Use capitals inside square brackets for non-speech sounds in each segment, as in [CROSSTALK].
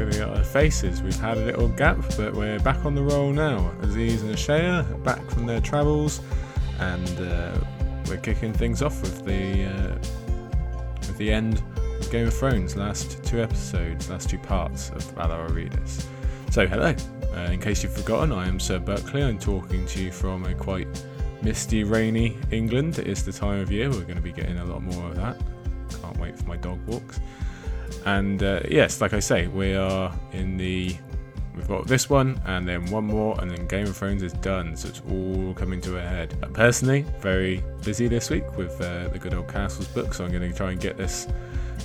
Faces. We've had a little gap, but we're back on the roll now. Aziz and Shea back from their travels, and uh, we're kicking things off with the uh, with the end of Game of Thrones. Last two episodes, last two parts of Valar Aridus. So hello. Uh, in case you've forgotten, I am Sir Berkeley. I'm talking to you from a quite misty, rainy England. It is the time of year. We're going to be getting a lot more of that. Can't wait for my dog walks. And uh, yes, like I say, we are in the. We've got this one, and then one more, and then Game of Thrones is done. So it's all coming to a head. Uh, personally, very busy this week with uh, the good old Castles book, so I'm going to try and get this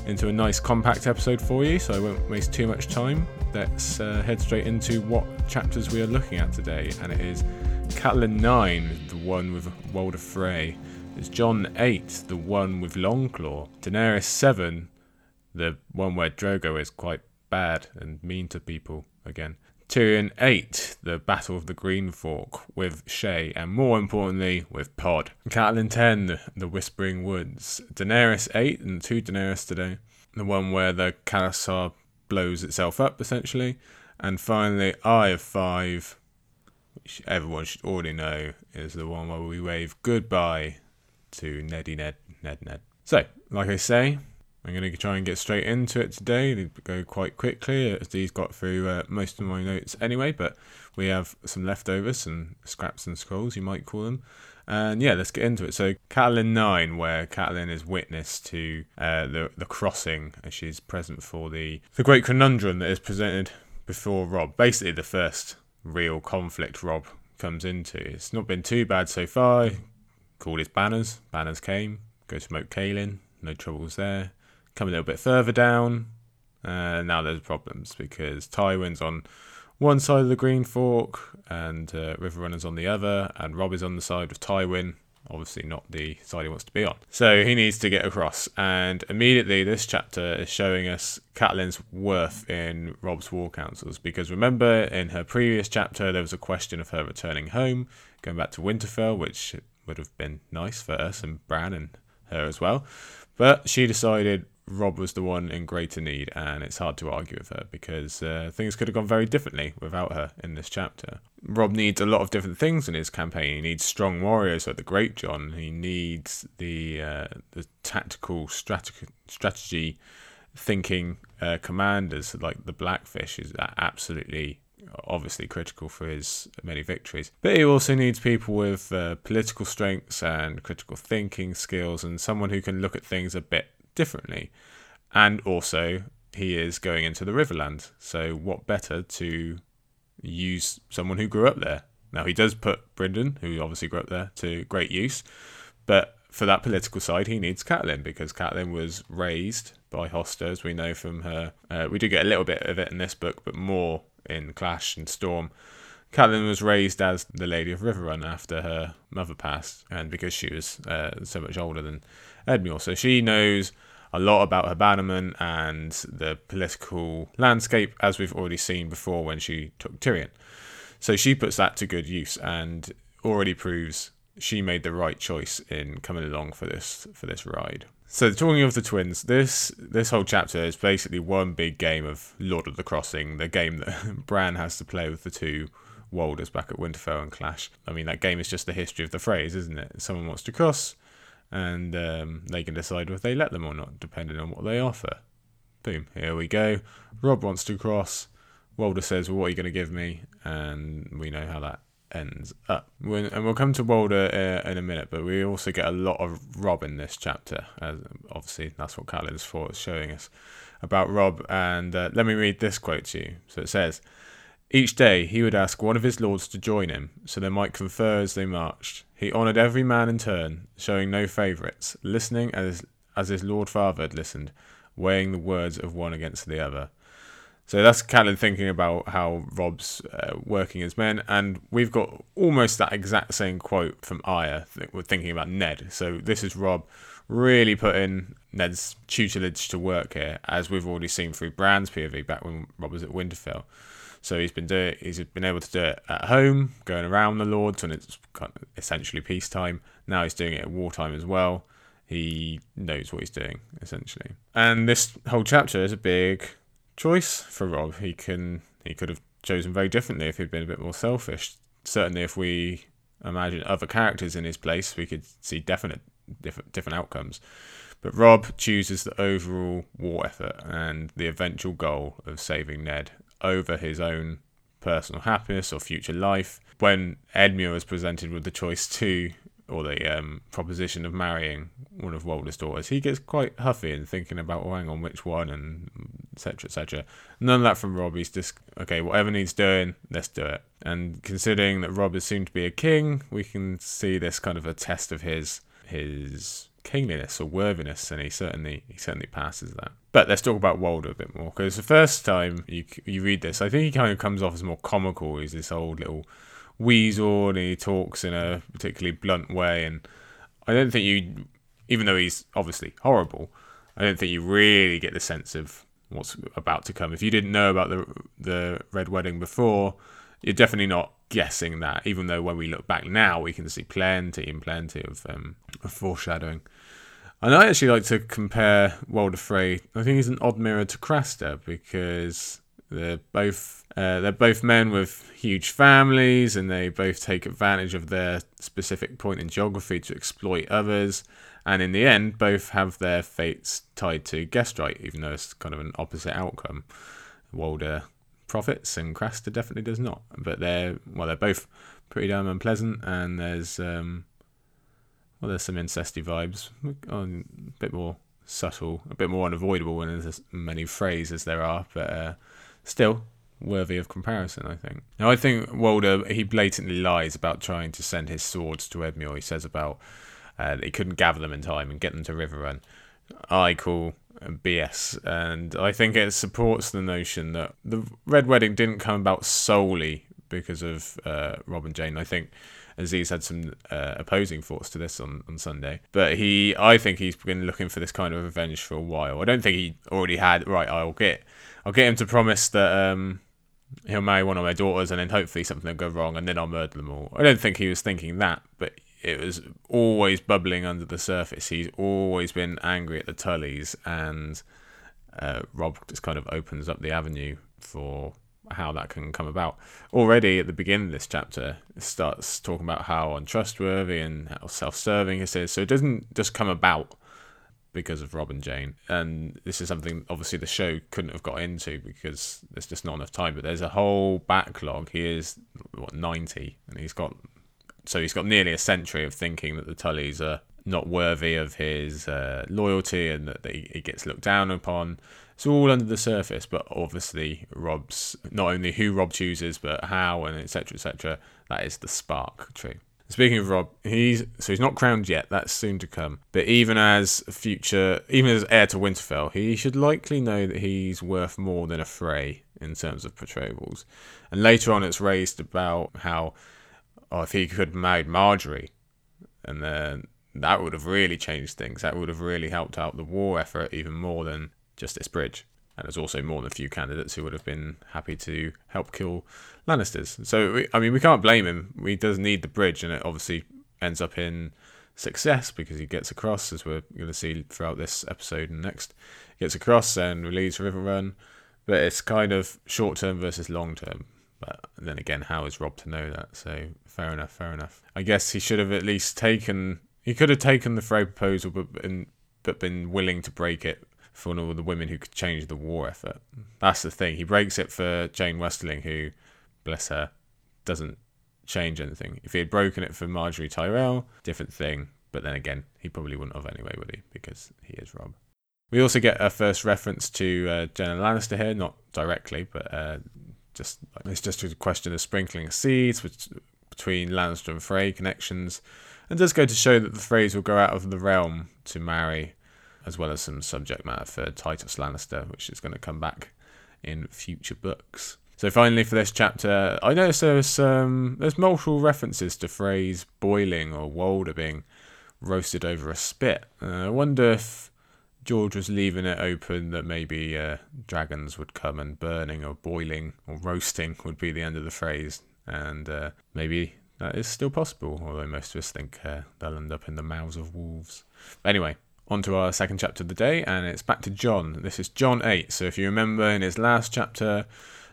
into a nice compact episode for you. So I won't waste too much time. Let's uh, head straight into what chapters we are looking at today, and it is Catelyn 9, the one with Walder Frey. It's Jon 8, the one with Longclaw. Daenerys 7, the one where Drogo is quite bad and mean to people again. Tyrion 8, the Battle of the Green Fork with Shae, and more importantly, with Pod. Catelyn 10, the Whispering Woods. Daenerys 8, and two Daenerys today. The one where the khalasar blows itself up, essentially. And finally, Arya 5, which everyone should already know, is the one where we wave goodbye to Neddy Ned, Ned Ned. So, like I say, I'm going to try and get straight into it today. They go quite quickly as these got through uh, most of my notes anyway, but we have some leftovers, some scraps and scrolls, you might call them. And yeah, let's get into it. So, Catelyn 9, where Catelyn is witness to uh, the, the crossing as she's present for the, the great conundrum that is presented before Robb. Basically, the first real conflict Robb comes into. It's not been too bad so far. Called his banners. Banners came. Go smoke Kaelin. No troubles there come a little bit further down. Uh, now there's problems because Tywin's on one side of the Green Fork and uh, Riverrunner's on the other, and Robb is on the side of Tywin. Obviously, not the side he wants to be on. So he needs to get across. And immediately, this chapter is showing us Catelyn's worth in Robb's war councils. Because remember, in her previous chapter, there was a question of her returning home, going back to Winterfell, which would have been nice for us and Bran and her as well. But she decided Robb was the one in greater need, and it's hard to argue with her because uh, things could have gone very differently without her in this chapter. Robb needs a lot of different things in his campaign. He needs strong warriors like the Greatjon. He needs the uh, the tactical strat- strategy thinking uh, commanders like the Blackfish is absolutely obviously critical for his many victories. But he also needs people with uh, political strengths and critical thinking skills and someone who can look at things a bit differently. And also, he is going into the Riverland. So, what better to use someone who grew up there? Now, he does put Brynden, who obviously grew up there, to great use. But for that political side, he needs Catelyn because Catelyn was raised by Hoster, as we know from her. Uh, we do get a little bit of it in this book, but more in Clash and Storm. Catelyn was raised as the Lady of Riverrun after her mother passed, and because she was uh, so much older than Edmure. So she knows a lot about her bannerman and the political landscape, as we've already seen before when she took Tyrion. So she puts that to good use and already proves she made the right choice in coming along for this for this ride. So talking of the twins, this this whole chapter is basically one big game of Lord of the Crossing, the game that [LAUGHS] Bran has to play with the two Walders back at Winterfell and Clash. I mean, that game is just the history of the phrase, isn't it? Someone wants to cross, and um, they can decide if they let them or not, depending on what they offer. Boom, here we go. Robb wants to cross. Walder says, well, What are you going to give me? And we know how that ends up. When, and we'll come to Walder uh, in a minute, but we also get a lot of Robb in this chapter. As obviously, that's what Catelyn's for, showing us about Robb. And uh, let me read this quote to you. So it says, each day he would ask one of his lords to join him, so they might confer as they marched. He honoured every man in turn, showing no favourites, listening as, as his lord father had listened, weighing the words of one against the other. So that's Catelyn thinking about how Robb's uh, working as men, and we've got almost that exact same quote from Arya. We're thinking about Ned. So this is Robb really putting Ned's tutelage to work here, as we've already seen through Bran's POV back when Robb was at Winterfell. So he's been doing, he's been able to do it at home, going around the lords when it's essentially peacetime. Now he's doing it at wartime as well. he knows what he's doing essentially. And this whole chapter is a big choice for Robb. He can he could have chosen very differently if he'd been a bit more selfish. Certainly, if we imagine other characters in his place, we could see definite different different outcomes. But Robb chooses the overall war effort and the eventual goal of saving Ned over his own personal happiness or future life. When Edmure is presented with the choice to or the um, proposition of marrying one of Walder's daughters, he gets quite huffy and thinking about, oh, hang on, which one, and etc. etc. None of that from Robb. He's just, okay, whatever needs doing, let's do it. And considering that Robb is soon to be a king, we can see this kind of a test of his his kingliness or worthiness, and he certainly he certainly passes that. But let's talk about Walder a bit more because the first time you you read this, I think he kind of comes off as more comical. He's this old little weasel, and he talks in a particularly blunt way. And I don't think you, even though he's obviously horrible, I don't think you really get the sense of what's about to come. If you didn't know about the the Red Wedding before, you're definitely not guessing that. Even though when we look back now, we can see plenty and plenty of, um, of foreshadowing. And I actually like to compare Walder Frey. I think he's an odd mirror to Craster because they're both uh, they're both men with huge families, and they both take advantage of their specific point in geography to exploit others. And in the end, both have their fates tied to Gestright, even though it's kind of an opposite outcome. Walder profits, and Craster definitely does not. But they're well, they're both pretty damn unpleasant, and there's um, well, there's some incesty vibes, a bit more subtle, a bit more unavoidable when there's as many Freys as there are, but uh, still worthy of comparison, I think. Now, I think Walder he blatantly lies about trying to send his swords to Edmure. He says about uh, he couldn't gather them in time and get them to Riverrun. I call BS, and I think it supports the notion that the Red Wedding didn't come about solely because of uh, Robb and Jeyne. I think Aziz had some uh, opposing thoughts to this on, on Sunday, but he, I think he's been looking for this kind of revenge for a while. I don't think he already had. Right, I'll get, I'll get him to promise that um, he'll marry one of my daughters, and then hopefully something will go wrong, and then I'll murder them all. I don't think he was thinking that, but it was always bubbling under the surface. He's always been angry at the Tullys, and uh, Robb just kind of opens up the avenue for how that can come about. Already at the beginning of this chapter, it starts talking about how untrustworthy and how self-serving this is. So it doesn't just come about because of Robb and Jeyne. And this is something obviously the show couldn't have got into because there's just not enough time. But there's a whole backlog. He is what 90, and he's got so he's got nearly a century of thinking that the Tullys are not worthy of his uh, loyalty and that he, he gets looked down upon. It's all under the surface, but obviously Robb's not only who Robb chooses, but how and etc. etc. That is the spark. True. Speaking of Robb, he's so he's not crowned yet. That's soon to come. But even as future, even as heir to Winterfell, he should likely know that he's worth more than a Frey in terms of betrothals. And later on, it's raised about how or if he could have married Margaery, and then that would have really changed things. That would have really helped out the war effort even more than Justice Bridge. And there's also more than a few candidates who would have been happy to help kill Lannisters. So, I mean, we can't blame him. He does need the bridge, and it obviously ends up in success because he gets across, as we're going to see throughout this episode and next. He gets across and relieves Riverrun, but it's kind of short term versus long term. But then again, how is Robb to know that? So fair enough, fair enough. I guess he should have at least taken. He could have taken the Frey proposal, but but been willing to break it for one of the women who could change the war effort. That's the thing. He breaks it for Jeyne Westerling, who, bless her, doesn't change anything. If he had broken it for Margaery Tyrell, different thing. But then again, he probably wouldn't have anyway, would he? Because he is Robb. We also get a first reference to uh, Genna Lannister here, not directly, but uh, just it's just a question of sprinkling seeds which, between Lannister and Frey connections, and does go to show that the Freys will go out of the realm to marry, as well as some subject matter for Tytos Lannister, which is going to come back in future books. So finally, for this chapter, I noticed there's um, there's multiple references to Frey's boiling or Walder being roasted over a spit. Uh, I wonder if George was leaving it open that maybe uh, dragons would come and burning or boiling or roasting would be the end of the phrase. And uh, maybe that is still possible, although most of us think uh, they'll end up in the mouths of wolves. Anyway, on to our second chapter of the day, and it's back to Jon. This is Jon 8. So if you remember in his last chapter,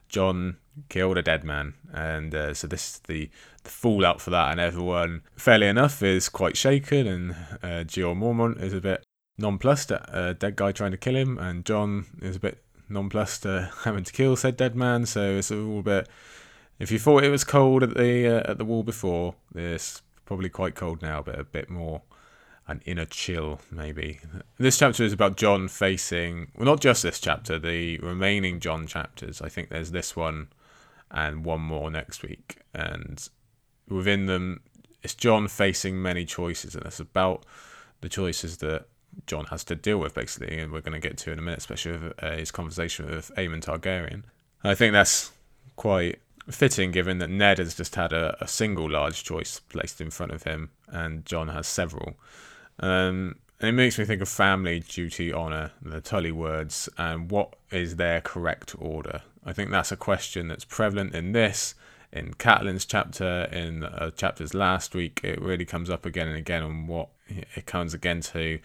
Jon killed a dead man, and uh, so this is the, the fallout for that, and everyone, fairly enough, is quite shaken, and uh, Jeor Mormont is a bit nonplussed at a dead guy trying to kill him, and Jon is a bit nonplussed at [LAUGHS] having to kill said dead man, so it's a bit. If you thought it was cold at the uh, at the wall before, it's probably quite cold now, but a bit more an inner chill, maybe. This chapter is about Jon facing, well, not just this chapter, the remaining Jon chapters. I think there's this one and one more next week. And within them, it's Jon facing many choices, and it's about the choices that Jon has to deal with, basically. And we're going to get to in a minute, especially with uh, his conversation with Aemon Targaryen. I think that's quite fitting given that Ned has just had a, a single large choice placed in front of him and Jon has several. Um, and it makes me think of family, duty, honour, the Tully words, and what is their correct order. I think that's a question that's prevalent in this, in Catelyn's chapter, in uh, chapters last week. It really comes up again and again on what it comes again to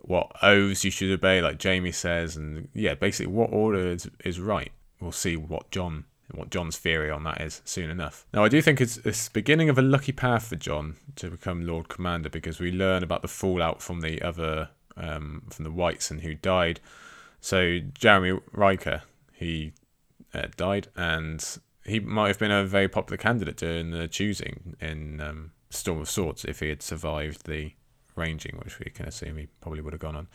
what oaths you should obey, like Jaime says, and yeah, basically what order is, is right. We'll see what Jon what Jon's theory on that is soon enough. Now, I do think it's, it's beginning of a lucky path for Jon to become Lord Commander because we learn about the fallout from the other, um, from the Whites and who died. So, Jeremy Rykker, he uh, died, and he might have been a very popular candidate during the choosing in um, Storm of Swords if he had survived the ranging, which we can assume he probably would have gone on.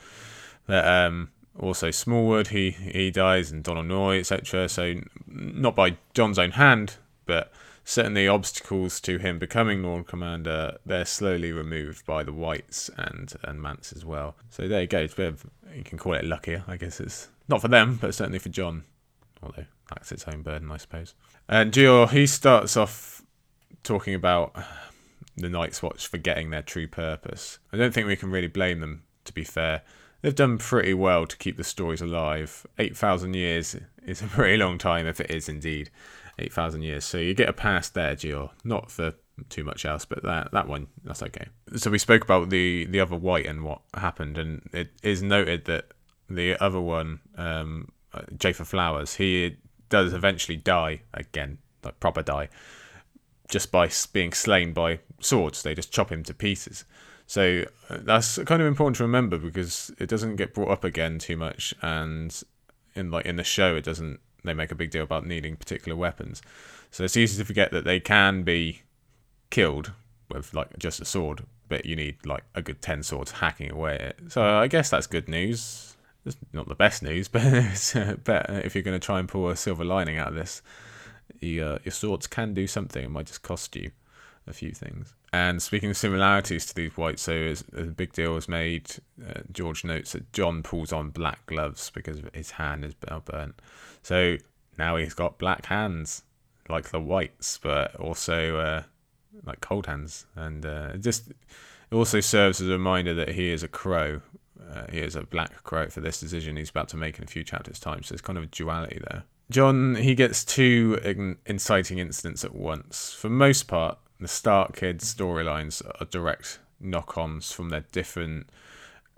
But um, also Smallwood, he he dies, and Donal Noye, etc. So not by Jon's own hand, but certainly obstacles to him becoming Lord Commander, they're slowly removed by the Whites and and Mance as well. So there you go. It's a bit of, you can call it luckier, I guess. It's not for them, but certainly for Jon. Although that's its own burden, I suppose. And Jeor, he starts off talking about the Night's Watch forgetting their true purpose. I don't think we can really blame them, to be fair they've done pretty well to keep the stories alive. 8,000 years is a pretty long time if it is indeed 8,000 years. So you get a pass there, Jeor. Not for too much else, but that that one that's okay. So we spoke about the the other white and what happened, and it is noted that the other one, um, Jafer Flowers, he does eventually die again, like proper die, just by being slain by swords. They just chop him to pieces. So uh, that's kind of important to remember because it doesn't get brought up again too much, and in like in the show, it doesn't. They make a big deal about needing particular weapons, so it's easy to forget that they can be killed with like just a sword, but you need like a good ten swords hacking away at it. So I guess that's good news. It's not the best news, [LAUGHS] but it's better if you're going to try and pull a silver lining out of this. Your, your swords can do something. It might just cost you a few things. And speaking of similarities to these whites, so a big deal was made. Uh, George notes that Jon pulls on black gloves because his hand is burnt. So now he's got black hands, like the whites, but also uh, like cold hands. And uh, it just it also serves as a reminder that he is a crow. Uh, he is a black crow for this decision he's about to make in a few chapters' time. So there's kind of a duality there. Jon, he gets two inciting incidents at once. For most part, the Stark kids storylines are direct knock-ons from their different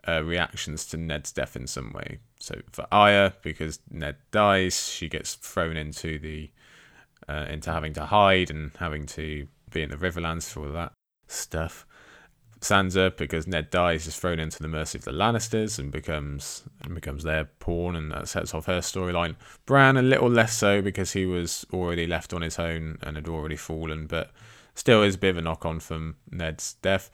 uh, reactions to Ned's death in some way. So for Arya, because Ned dies, she gets thrown into the uh, into having to hide and having to be in the Riverlands for all that stuff. Sansa, because Ned dies, is thrown into the mercy of the Lannisters and becomes and becomes their pawn, and that sets off her storyline. Bran a little less so because he was already left on his own and had already fallen, but still is a bit of a knock on from Ned's death.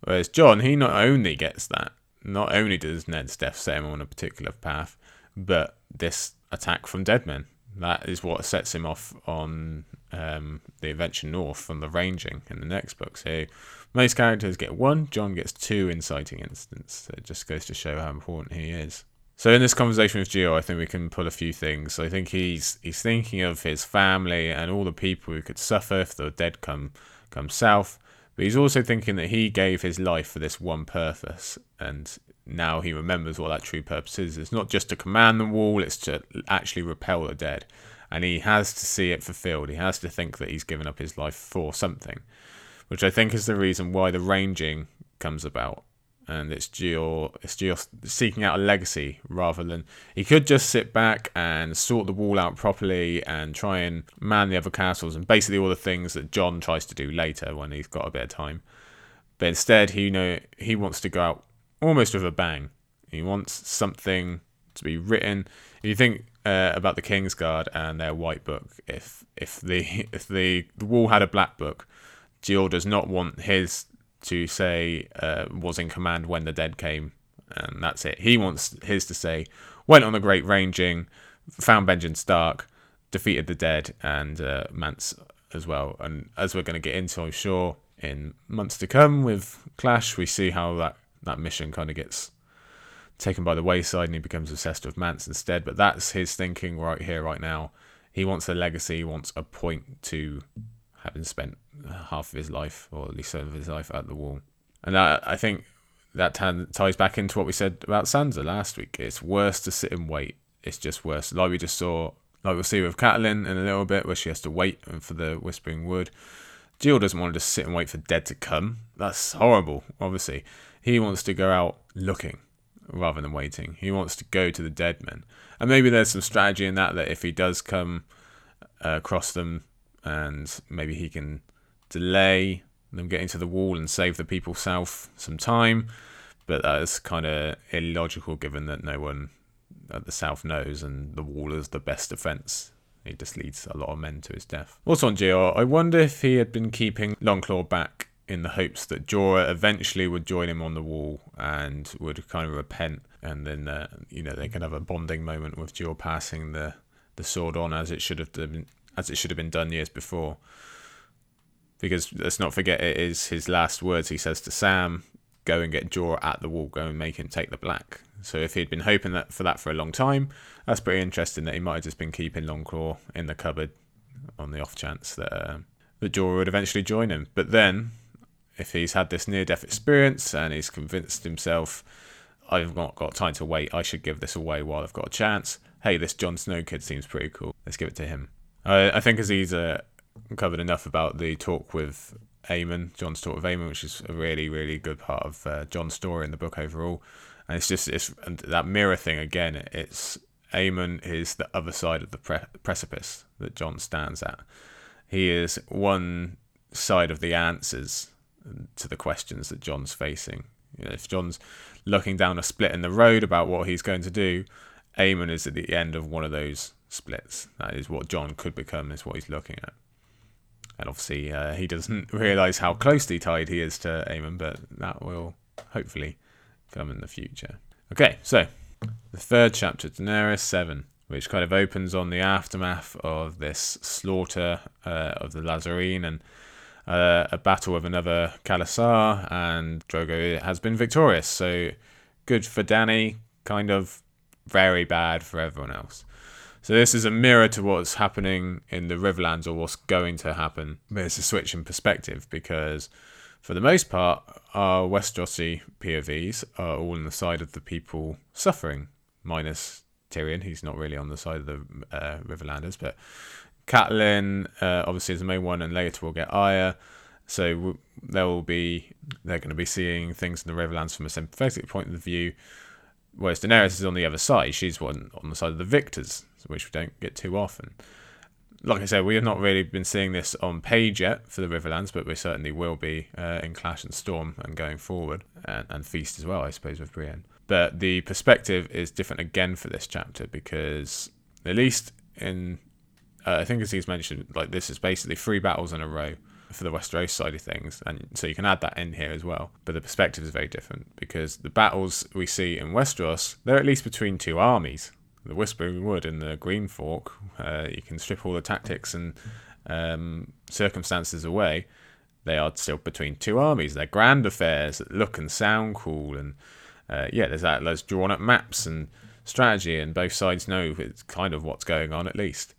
Whereas Jon, he not only gets that, not only does Ned's death set him on a particular path, but this attack from dead men. That is what sets him off on um, the Adventure North from the Ranging in the next book. So most characters get one, Jon gets two inciting incidents. So it just goes to show how important he is. So in this conversation with Jeor, I think we can pull a few things. I think he's he's thinking of his family and all the people who could suffer if the dead come come south. But he's also thinking that he gave his life for this one purpose, and now he remembers what that true purpose is. It's not just to command the wall; it's to actually repel the dead. and he has to see it fulfilled. He has to think that he's given up his life for something, which I think is the reason why the ranging comes about. And it's Jeor, it's Jeor seeking out a legacy rather than he could just sit back and sort the wall out properly and try and man the other castles and basically all the things that Jon tries to do later when he's got a bit of time. But instead, he you know he wants to go out almost with a bang. He wants something to be written. If you think uh, about the Kingsguard and their white book, if if the [LAUGHS] if the, the wall had a black book, Gilles does not want his to say uh, was in command when the dead came, and that's it. He wants his to say went on a great ranging, found Benjen Stark, defeated the dead and uh, Mance as well. And as we're going to get into, I'm sure in months to come with Clash, we see how that that mission kind of gets taken by the wayside and he becomes obsessed with Mance instead. But that's his thinking right here, right now. He wants a legacy, he wants a point to having spent half of his life, or at least some of his life, at the wall. And I think that t- ties back into what we said about Sansa last week. It's worse to sit and wait. It's just worse. Like we just saw, like we'll see with Catelyn in a little bit, where she has to wait for the Whispering Wood. Gilles doesn't want to just sit and wait for dead to come. That's horrible, obviously. He wants to go out looking rather than waiting. He wants to go to the dead men. And maybe there's some strategy in that, that if he does come uh, across them and maybe he can delay them getting to the wall and save the people south some time. But that is kind of illogical given that no one at the south knows and the wall is the best defense. It just leads a lot of men to his death. Also on Jeor, I wonder if he had been keeping Longclaw back in the hopes that Jorah eventually would join him on the wall and would kind of repent, and then uh, you know they can have a bonding moment with Jorah passing the the sword on as it should have been as it should have been done years before. Because let's not forget, it is his last words he says to Sam: "Go and get Jorah at the wall. Go and make him take the black." So if he'd been hoping that for that for a long time, that's pretty interesting. That he might have just been keeping Longclaw in the cupboard on the off chance that uh, that Jorah would eventually join him. But then, if he's had this near-death experience and he's convinced himself, "I've not got time to wait. I should give this away while I've got a chance." Hey, this Jon Snow kid seems pretty cool. Let's give it to him. I, I think Aziz uh, covered enough about the talk with Aemon, Jon's talk with Aemon, which is a really, really good part of uh, Jon's story in the book overall. And it's just it's that mirror thing again. It's Aemon is the other side of the pre- precipice that Jon stands at. He is one side of the answers to the questions that Jon's facing. You know, if Jon's looking down a split in the road about what he's going to do, Aemon is at the end of one of those splits. That is what Jon could become, is what he's looking at. And obviously, uh, he doesn't [LAUGHS] realise how closely tied he is to Aemon, but that will hopefully come in the future. Okay, so the third chapter, Daenerys 7, which kind of opens on the aftermath of this slaughter uh, of the Lhazareen and uh, a battle with another khalasar, and Drogo has been victorious. So good for Dany, kind of very bad for everyone else. So this is a mirror to what's happening in the Riverlands or what's going to happen. But it's a switch in perspective because, for the most part, our Westerosi POVs are all on the side of the people suffering, minus Tyrion. He's not really on the side of the uh, Riverlanders, but Catelyn uh, obviously is the main one, and later we'll get Arya. So there will be they're going to be seeing things in the Riverlands from a sympathetic point of view, whereas Daenerys is on the other side. She's one on the side of the victors which we don't get too often. Like I said, we have not really been seeing this on page yet for the Riverlands, but we certainly will be uh, in Clash and Storm and going forward, and, and Feast as well, I suppose, with Brienne. But the perspective is different again for this chapter because, at least in, uh, I think as he's mentioned, like this is basically three battles in a row for the Westeros side of things, and so you can add that in here as well. But the perspective is very different because the battles we see in Westeros, they're at least between two armies the Whispering Wood and the Green Fork, uh, you can strip all the tactics and um, circumstances away. They are still between two armies. They're grand affairs that look and sound cool, and uh, yeah, there's that. There's drawn up maps and strategy, and both sides know it's kind of what's going on at least.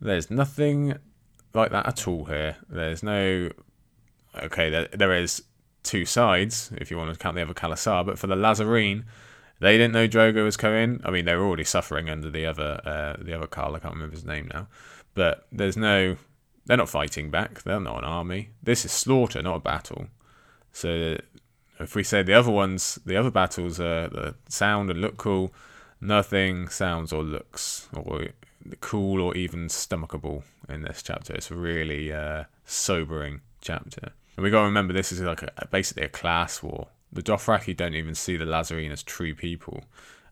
There's nothing like that at all here. There's no okay. There, there is two sides if you want to count the other khalasar, but for the Lhazareen, they didn't know Drogo was coming. I mean, they were already suffering under the other uh, the other Khal. I can't remember his name now. but there's no. They're not fighting back. They're not an army. This is slaughter, not a battle. So if we say the other ones, the other battles are the sound and look cool, nothing sounds or looks or cool or even stomachable in this chapter. It's a really uh, sobering chapter. And we got to remember this is like a, basically a class war. The Dothraki don't even see the Lhazareen as true people.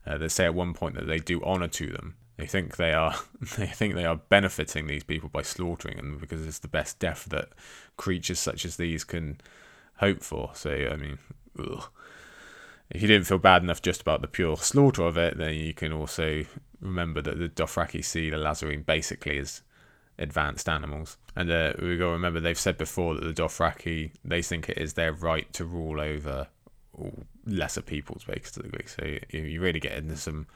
Uh, they say at one point that they do honor to them. They think they are [LAUGHS] they think they are benefiting these people by slaughtering them because it's the best death that creatures such as these can hope for. So I mean, ugh. if you didn't feel bad enough just about the pure slaughter of it, then you can also remember that the Dothraki see the Lhazareen basically as advanced animals. And uh, we got to remember they've said before that the Dothraki they think it is their right to rule over lesser peoples, basically. So you, you really get into some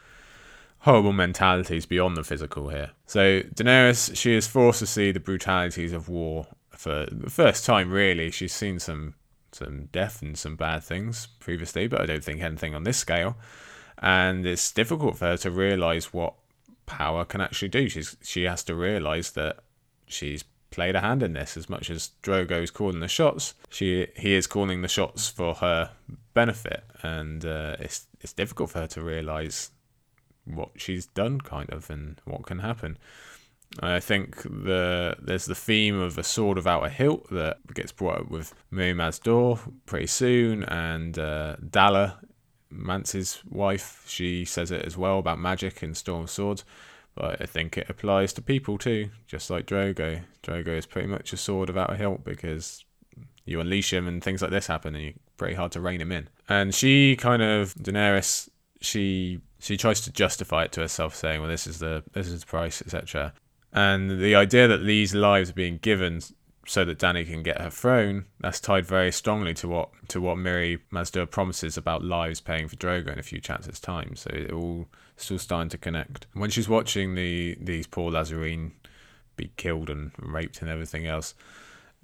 horrible mentalities beyond the physical here. So Daenerys, she is forced to see the brutalities of war for the first time. Really, she's seen some some death and some bad things previously, but I don't think anything on this scale. And it's difficult for her to realize what power can actually do. She's she has to realize that she's played a hand in this as much as Drogo's calling the shots. She he is calling the shots for her benefit, and uh, it's it's difficult for her to realize what she's done, kind of, and what can happen. I think the there's the theme of a sword without a hilt that gets brought up with Mirri Maz pretty soon, and uh, Dalla Mance's wife, she says it as well about magic and Storm Swords. But I think it applies to people too, just like Drogo. Drogo is pretty much a sword without a hilt because you unleash him and things like this happen, and you're pretty hard to rein him in. And she kind of Daenerys, she she tries to justify it to herself, saying, "Well, this is the this is the price, etc." And the idea that these lives are being given so that Dany can get her throne, that's tied very strongly to what to what Mirri Maz promises about lives paying for Drogo in a few chapters' time. So it all still starting to connect. When she's watching the these poor Lhazareen be killed and raped and everything else,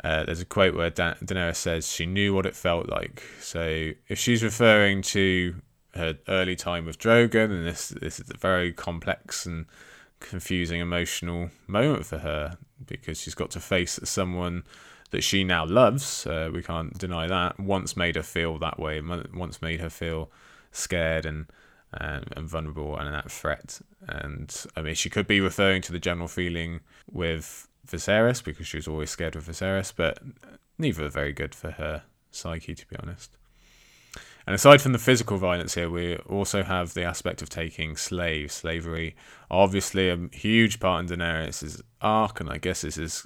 uh, there's a quote where da- Daenerys says she knew what it felt like. So if she's referring to her early time with Drogo, then this this is a very complex and confusing emotional moment for her because she's got to face someone that she now loves. Uh, we can't deny that. Once made her feel that way. Once made her feel scared and and, and vulnerable and that threat. And I mean, she could be referring to the general feeling with Viserys because she was always scared of Viserys, but neither are very good for her psyche, to be honest. And aside from the physical violence here, we also have the aspect of taking slaves. Slavery, obviously, a huge part in Daenerys' arc, and I guess this is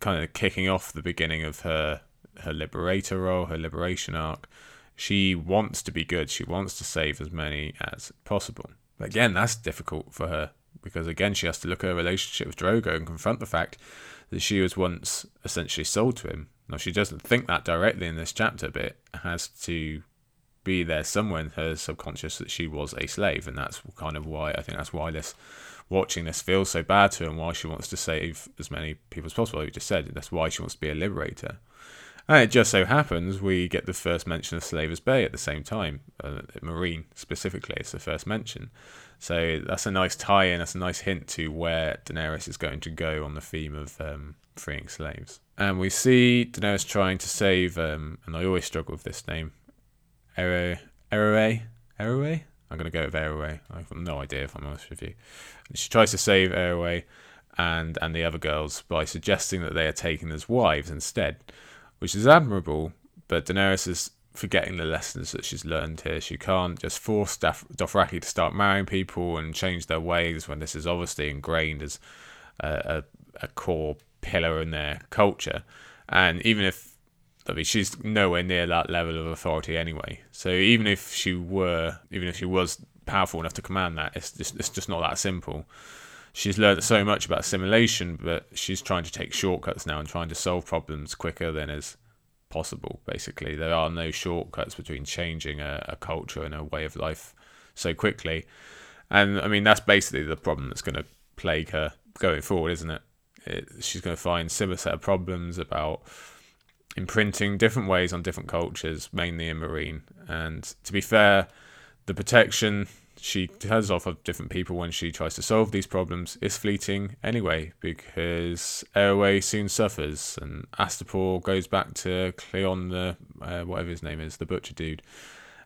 kind of kicking off the beginning of her her liberator role, her liberation arc. She wants to be good. She wants to save as many as possible. But again, that's difficult for her because again, she has to look at her relationship with Drogo and confront the fact that she was once essentially sold to him. Now, she doesn't think that directly in this chapter, but has to be there somewhere in her subconscious that she was a slave, and that's kind of why I think that's why this watching this feels so bad to her, and why she wants to save as many people as possible. Like you just said that's why she wants to be a liberator. And it just so happens we get the first mention of Slaver's Bay at the same time. Uh, Meereen specifically is the first mention. So that's a nice tie in, that's a nice hint to where Daenerys is going to go on the theme of um, freeing slaves. And we see Daenerys trying to save, um, and I always struggle with this name, Eroe, Eroe. I'm gonna go with Eroe. I have no idea if I'm honest with you. She tries to save Eroe and and the other girls by suggesting that they are taken as wives instead, which is admirable. But Daenerys is forgetting the lessons that she's learned here. She can't just force Dothraki to start marrying people and change their ways when this is obviously ingrained as a, a, a core pillar in their culture. And even if I mean, she's nowhere near that level of authority anyway. So even if she were, even if she was powerful enough to command that, it's just it's just not that simple. She's learned so much about assimilation, but she's trying to take shortcuts now and trying to solve problems quicker than is possible. Basically, there are no shortcuts between changing a, a culture and a way of life so quickly. And I mean, that's basically the problem that's going to plague her going forward, isn't it? it she's going to find similar set of problems about imprinting different ways on different cultures, mainly in Meereen. And to be fair, the protection she has off of different people when she tries to solve these problems is fleeting anyway because Eowyn soon suffers and Astapor goes back to Cleon, the uh, whatever his name is, the butcher dude.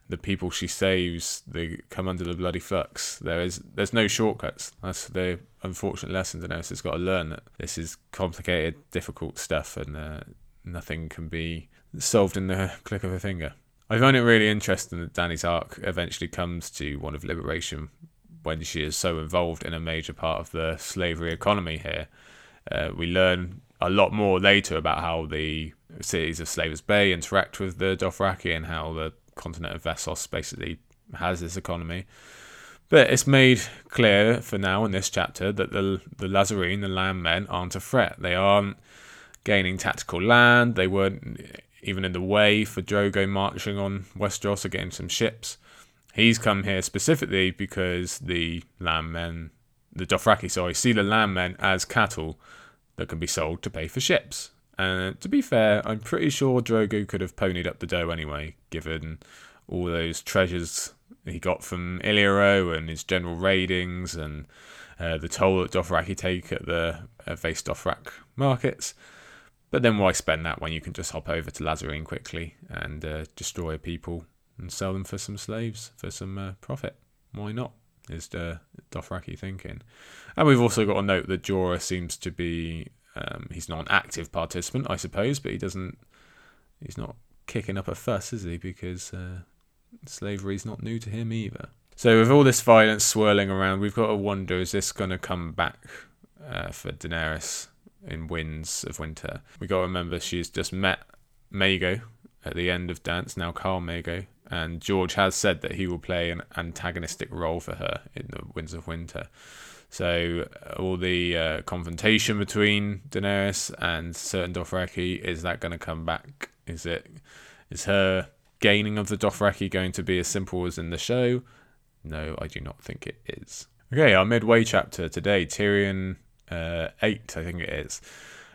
The people she saves, they come under the bloody flux. There is, there's no shortcuts. That's the unfortunate lesson Daenerys has got to learn that this is complicated, difficult stuff, and uh, nothing can be solved in the click of a finger. I find it really interesting that Dany's arc eventually comes to one of liberation when she is so involved in a major part of the slavery economy here. Uh, we learn a lot more later about how the cities of Slavers Bay interact with the Dothraki and how the continent of Essos basically has this economy. But it's made clear for now in this chapter that the the Lhazareen, the landmen, aren't a threat. They aren't gaining tactical land. They weren't even in the way for Drogo marching on Westeros or getting some ships. He's come here specifically because the landmen, the Dothraki, sorry, see the landmen as cattle that can be sold to pay for ships. And to be fair, I'm pretty sure Drogo could have ponied up the dough anyway, given all those treasures he got from Illyrio and his general raidings and uh, the toll that Dothraki take at the uh, Vaes Dothrak markets. But then why spend that when you can just hop over to Lhazareen quickly and uh, destroy people and sell them for some slaves for some uh, profit? Why not? Is the Dothraki thinking? And we've also got a note that Jorah seems to be um, he's not an active participant, I suppose, but he doesn't he's not kicking up a fuss, is he? Because uh, slavery is not new to him either. So with all this violence swirling around, we've got to wonder: is this going to come back uh, for Daenerys? In Winds of Winter. We got to remember she's just met Maego at the end of Dance, now Khal Maego, and George has said that he will play an antagonistic role for her in the Winds of Winter. So uh, all the uh, confrontation between Daenerys and certain Dothraki is that going to come back? Is it is her gaining of the Dothraki going to be as simple as in the show? No, I do not think it is. Okay, our midway chapter today. Tyrion uh, eight, I think it is.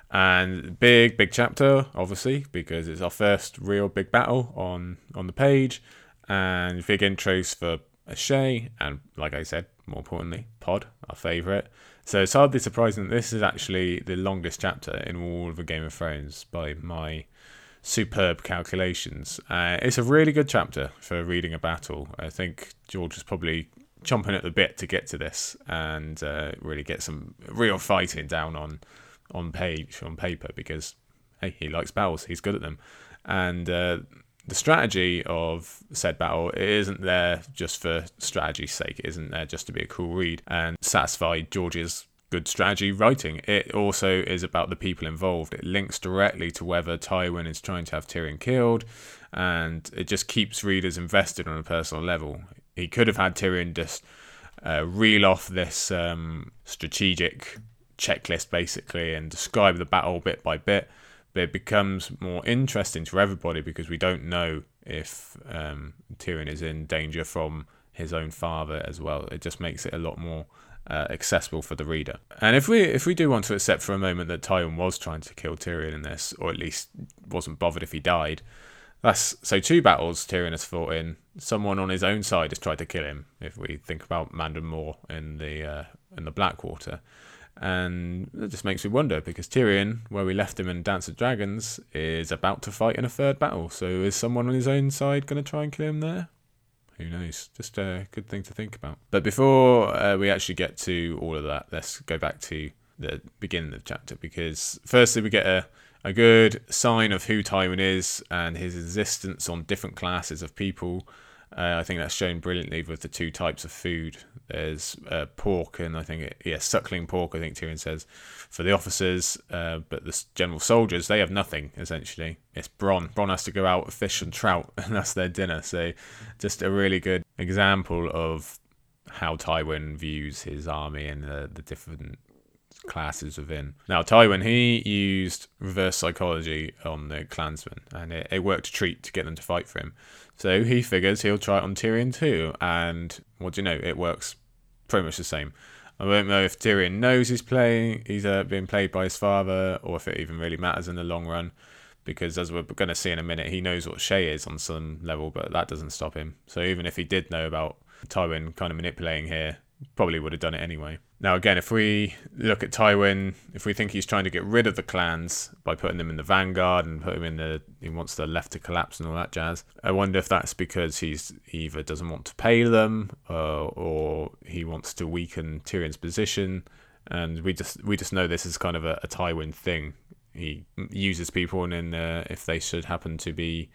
And big, big chapter, obviously, because it's our first real big battle on on the page, and big intros for Shae, and like I said, more importantly, Pod, our favourite. So it's hardly surprising that this is actually the longest chapter in all of the Game of Thrones by my superb calculations. Uh, it's a really good chapter for reading a battle. I think George is probably chomping at the bit to get to this and uh, really get some real fighting down on on page on paper because hey he likes battles. He's good at them. And uh, the strategy of said battle isn't there just for strategy's sake. It isn't there just to be a cool read and satisfy George's good strategy writing. It also is about the people involved. It links directly to whether Tywin is trying to have Tyrion killed and it just keeps readers invested on a personal level he could have had Tyrion just uh, reel off this um, strategic checklist basically and describe the battle bit by bit. But it becomes more interesting to everybody because we don't know if um, Tyrion is in danger from his own father as well. It just makes it a lot more uh, accessible for the reader. And if we if we do want to accept for a moment that Tywin was trying to kill Tyrion in this, or at least wasn't bothered if he died, that's so two battles Tyrion has fought in. Someone on his own side has tried to kill him. If we think about Mandon Moore in the uh, in the Blackwater, and it just makes me wonder because Tyrion, where we left him in Dance of Dragons, is about to fight in a third battle. So is someone on his own side going to try and kill him there? Who knows? Just a good thing to think about. But before uh, we actually get to all of that, let's go back to the beginning of the chapter because firstly we get a a good sign of who Tywin is and his existence on different classes of people. Uh, I think that's shown brilliantly with the two types of food. There's uh, pork, and I think, it, yeah, suckling pork, I think Tyrion says, for the officers, uh, but the general soldiers, they have nothing, essentially. It's Bronn. Bronn has to go out fish and trout, [LAUGHS] and that's their dinner. So, just a really good example of how Tywin views his army and the, the different classes within. Now, Tywin, he used reverse psychology on the clansmen, and it, it worked a treat to get them to fight for him. So he figures he'll try it on Tyrion too, and what do you know? It works pretty much the same. I don't know if Tyrion knows he's playing, he's uh, being played by his father, or if it even really matters in the long run. Because as we're going to see in a minute, he knows what Shae is on some level, but that doesn't stop him. So even if he did know about Tywin kind of manipulating here probably would have done it anyway. Now, again, if we look at Tywin, if we think he's trying to get rid of the clans by putting them in the vanguard and put him in the, he wants the left to collapse and all that jazz. I wonder if that's because he's either doesn't want to pay them, uh, or he wants to weaken Tyrion's position. And we just we just know this is kind of a, a Tywin thing. He uses people, and then uh, if they should happen to be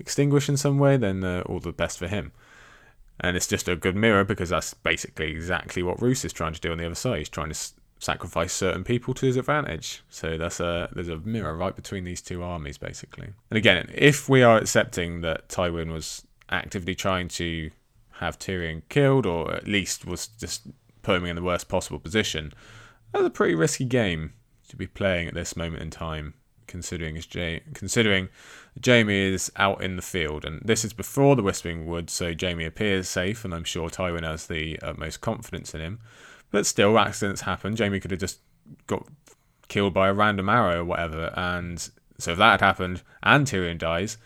extinguished in some way, then uh, all the best for him. And it's just a good mirror because that's basically exactly what Roose is trying to do on the other side. He's trying to s- sacrifice certain people to his advantage. So that's a there's a mirror right between these two armies basically. And again, if we are accepting that Tywin was actively trying to have Tyrion killed, or at least was just putting him in the worst possible position, that's a pretty risky game to be playing at this moment in time considering J- considering Jaime is out in the field, and this is before the Whispering Wood, so Jaime appears safe, and I'm sure Tywin has the uh, utmost confidence in him. But still, accidents happen. Jaime could have just got killed by a random arrow or whatever, and so if that had happened and Tyrion dies,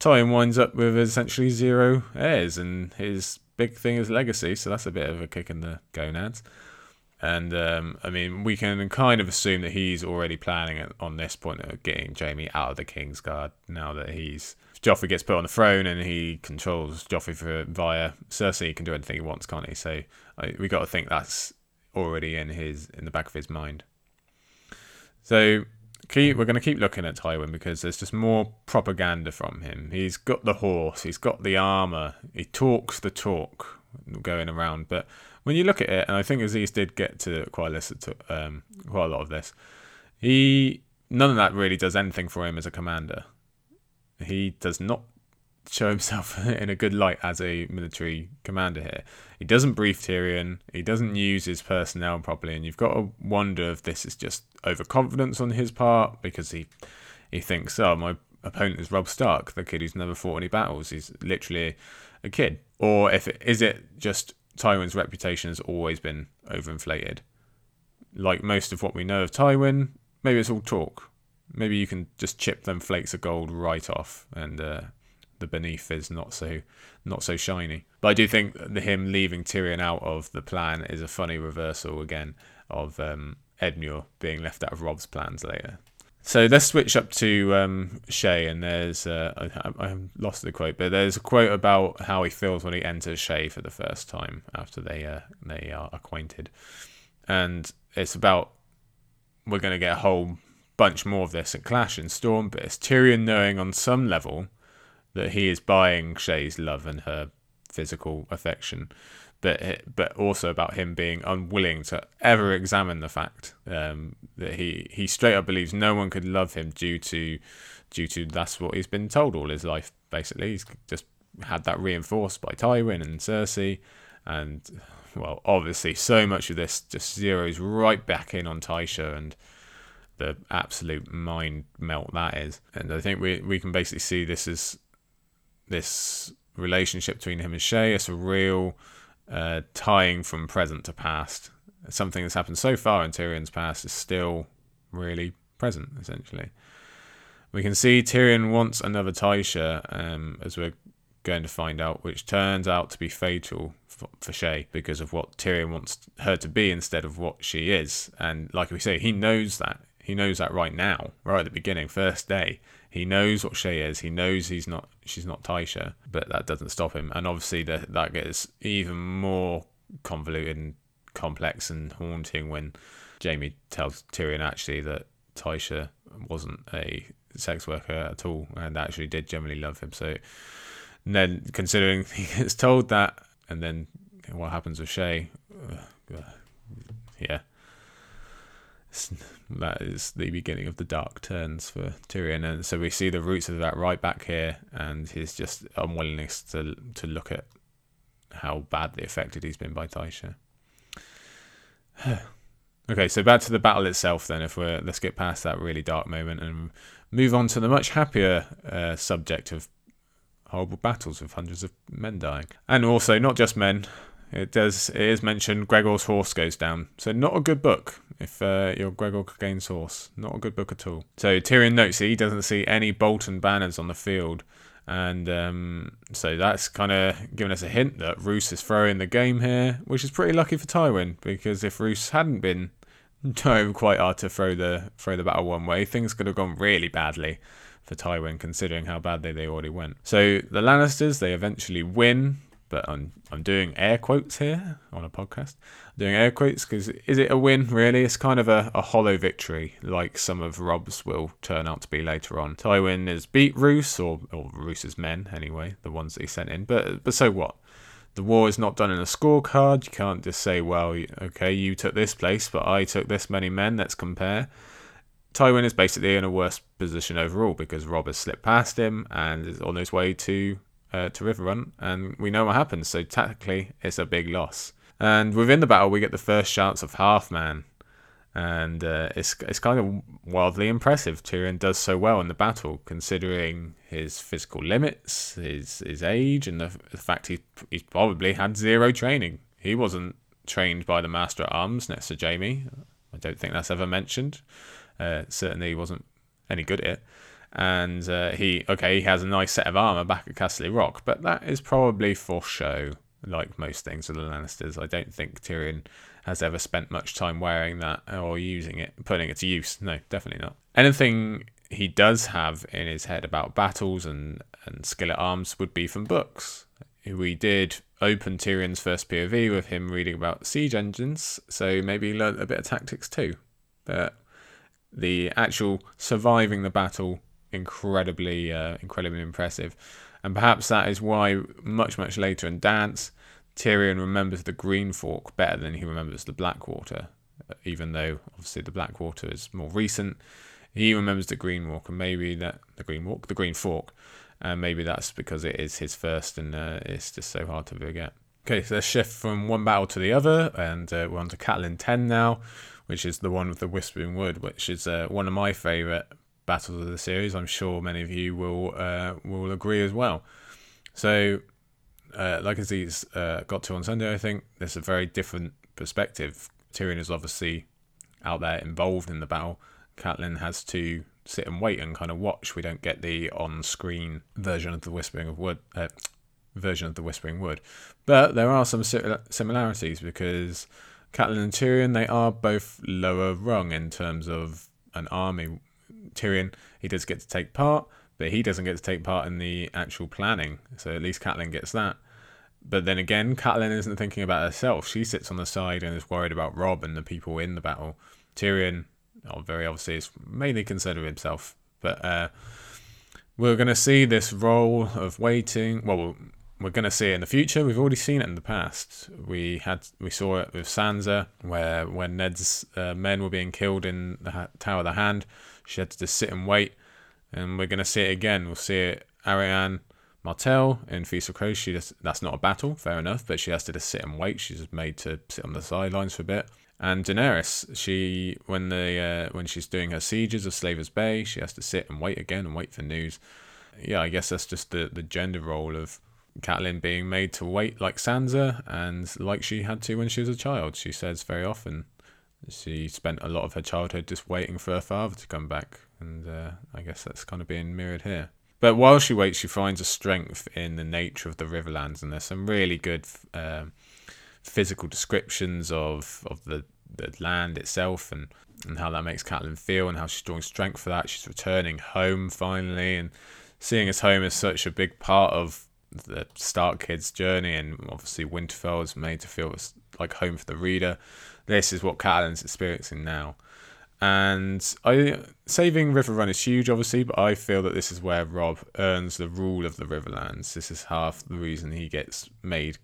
Tywin winds up with essentially zero heirs, and his big thing is legacy. So that's a bit of a kick in the gonads. And um, I mean, we can kind of assume that he's already planning on this point of getting Jaime out of the King's Guard now that he's Joffrey gets put on the throne and he controls Joffrey for, via Cersei. He can do anything he wants, can't he? So I, we got to think that's already in his in the back of his mind. So keep, we're going to keep looking at Tywin because there's just more propaganda from him. He's got the horse, he's got the armor, he talks the talk going around, but when you look at it, and I think Aziz did get to quite a list to um, quite a lot of this. He none of that really does anything for him as a commander. He does not show himself [LAUGHS] in a good light as a military commander here. He doesn't brief Tyrion. He doesn't use his personnel properly, and you've got to wonder if this is just overconfidence on his part because he he thinks, oh, my opponent is Robb Stark, the kid who's never fought any battles. He's literally a kid, or if it, is it just Tywin's reputation has always been overinflated. Like most of what we know of Tywin, maybe it's all talk. Maybe you can just chip them flakes of gold right off, and uh, the beneath is not so not so shiny. But I do think him leaving Tyrion out of the plan is a funny reversal again of um, Edmure being left out of Robb's plans later. So let's switch up to um, Shae, and there's uh, I, I lost the quote, but there's a quote about how he feels when he enters Shae for the first time after they uh, they are acquainted, and it's about we're going to get a whole bunch more of this at Clash and Storm, but it's Tyrion knowing on some level that he is buying Shae's love and her physical affection, but but also about him being unwilling to ever examine the fact um, that he he straight up believes no one could love him due to due to that's what he's been told all his life. Basically, he's just had that reinforced by Tywin and Cersei, and well, obviously, so much of this just zeroes right back in on Tysha and the absolute mind melt that is. And I think we we can basically see this is this relationship between him and Shae. It's a real uh, tying from present to past. Something that's happened so far in Tyrion's past is still really present, essentially. We can see Tyrion wants another Tysha, um, as we're going to find out, which turns out to be fatal for, for Shae because of what Tyrion wants her to be instead of what she is. And like we say, he knows that. He knows that right now, right at the beginning, first day. He knows what Shae is. He knows he's not. She's not Tysha, but that doesn't stop him. And obviously, that that gets even more convoluted and complex and haunting when Jaime tells Tyrion actually that Tysha wasn't a sex worker at all and actually did generally love him. So then, considering [LAUGHS] he gets told that, and then what happens with Shae, uh, yeah that is the beginning of the dark turns for Tyrion, and so we see the roots of that right back here, and his just unwillingness to to look at how badly affected he's been by Tysha. [SIGHS] okay, so back to the battle itself. Then, if we're let's get past that really dark moment and move on to the much happier uh, subject of horrible battles with hundreds of men dying, and also not just men. It does. It is mentioned Gregor's horse goes down. So not a good book if uh, you're Gregor Clegane's horse. Not a good book at all. So Tyrion notes that he doesn't see any Bolton banners on the field, And um, so that's kind of giving us a hint that Roose is throwing the game here, which is pretty lucky for Tywin because if Roose hadn't been [LAUGHS] trying quite hard to throw the throw the battle one way, things could have gone really badly for Tywin, considering how badly they already went. So the Lannisters they eventually win, but I'm I'm doing air quotes here on a podcast. I'm doing air quotes because is it a win really? It's kind of a, a hollow victory, like some of Robb's will turn out to be later on. Tywin has beat Roose or or Roose's men anyway, the ones that he sent in. But but so what? The war is not done in a scorecard. You can't just say, well, okay, you took this place, but I took this many men. Let's compare. Tywin is basically in a worse position overall because Rob has slipped past him and is on his way to uh, to Riverrun, and we know what happens. So tactically, it's a big loss. And within the battle, we get the first chance of Halfman, and uh, it's it's kind of wildly impressive. Tyrion does so well in the battle, considering his physical limits, his his age, and the, the fact he he's probably had zero training. He wasn't trained by the Master at Arms next to Jaime. I don't think that's ever mentioned. Uh, certainly, he wasn't any good at it and uh, he okay he has a nice set of armor back at Casterly Rock, but that is probably for show, like most things with the Lannisters. I don't think Tyrion has ever spent much time wearing that or using it, putting it to use. No, definitely not. Anything he does have in his head about battles and and skill at arms would be from books. We did open Tyrion's first POV with him reading about siege engines, so maybe he learned a bit of tactics too. But the actual surviving the battle incredibly, uh, incredibly impressive. And perhaps that is why much, much later in Dance, Tyrion remembers the Green Fork better than he remembers the Blackwater, even though obviously the Blackwater is more recent. He remembers the Green Walk, and maybe that the Green Walk, the Green Fork, and maybe that's because it is his first, and uh, it's just so hard to forget. Okay, so let's shift from one battle to the other, and uh, we're on to Catelyn 10 now, which is the one with the Whispering Wood, which is uh, one of my favourite battles of the series. I'm sure many of you will uh, will agree as well. So, uh, like Aziz uh, got to on Sunday, I think there's a very different perspective. Tyrion is obviously out there involved in the battle. Catelyn has to sit and wait and kind of watch. We don't get the on-screen version of the Whispering of Wood uh, version of the Whispering Wood, but there are some similarities because Catelyn and Tyrion they are both lower rung in terms of an army Tyrion, he does get to take part, but he doesn't get to take part in the actual planning. So at least Catelyn gets that. But then again, Catelyn isn't thinking about herself. She sits on the side and is worried about Robb and the people in the battle. Tyrion, oh, very obviously, is mainly concerned with himself. But uh, we're going to see this role of waiting. Well, we're going to see it in the future. We've already seen it in the past. We had we saw it with Sansa, where when Ned's uh, men were being killed in the Tower of the Hand, she had to just sit and wait. And we're going to see it again. We'll see it Arianne Martell in Feast of Crows. She just, that's not a battle, fair enough, but she has to just sit and wait. She's made to sit on the sidelines for a bit. And Daenerys, she when the uh, when she's doing her sieges of Slaver's Bay, she has to sit and wait again and wait for news. Yeah, I guess that's just the, the gender role of Catelyn being made to wait like Sansa and like she had to when she was a child. She says very often she spent a lot of her childhood just waiting for her father to come back, and uh, I guess that's kind of being mirrored here. But while she waits, she finds a strength in the nature of the Riverlands, and there's some really good um, physical descriptions of of the the land itself and and how that makes Catelyn feel and how she's drawing strength for that. She's returning home finally, and seeing as home is such a big part of the Stark kids' journey, and obviously Winterfell is made to feel like home for the reader this is what Catelyn's experiencing now. And I saving Riverrun is huge, obviously, but I feel that this is where Robb earns the rule of the Riverlands. This is half the reason he gets made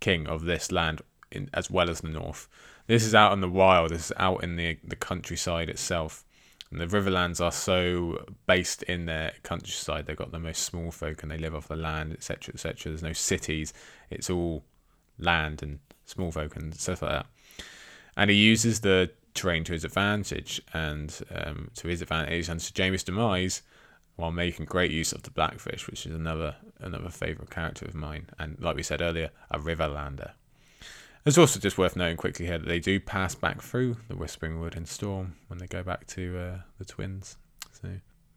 king of this land, in, as well as the North. This is out in the wild. This is out in the the countryside itself. And the Riverlands are so based in their countryside. They've got the most small folk, and they live off the land, etc., etc. There's no cities. It's all land and small folk and stuff like that and he uses the terrain to his advantage and um, to his advantage and to Jaime's demise while making great use of the Blackfish, which is another another favourite character of mine, and like we said earlier, a Riverlander. It's also just worth noting quickly here that they do pass back through the Whispering Wood and Storm when they go back to uh, the twins. So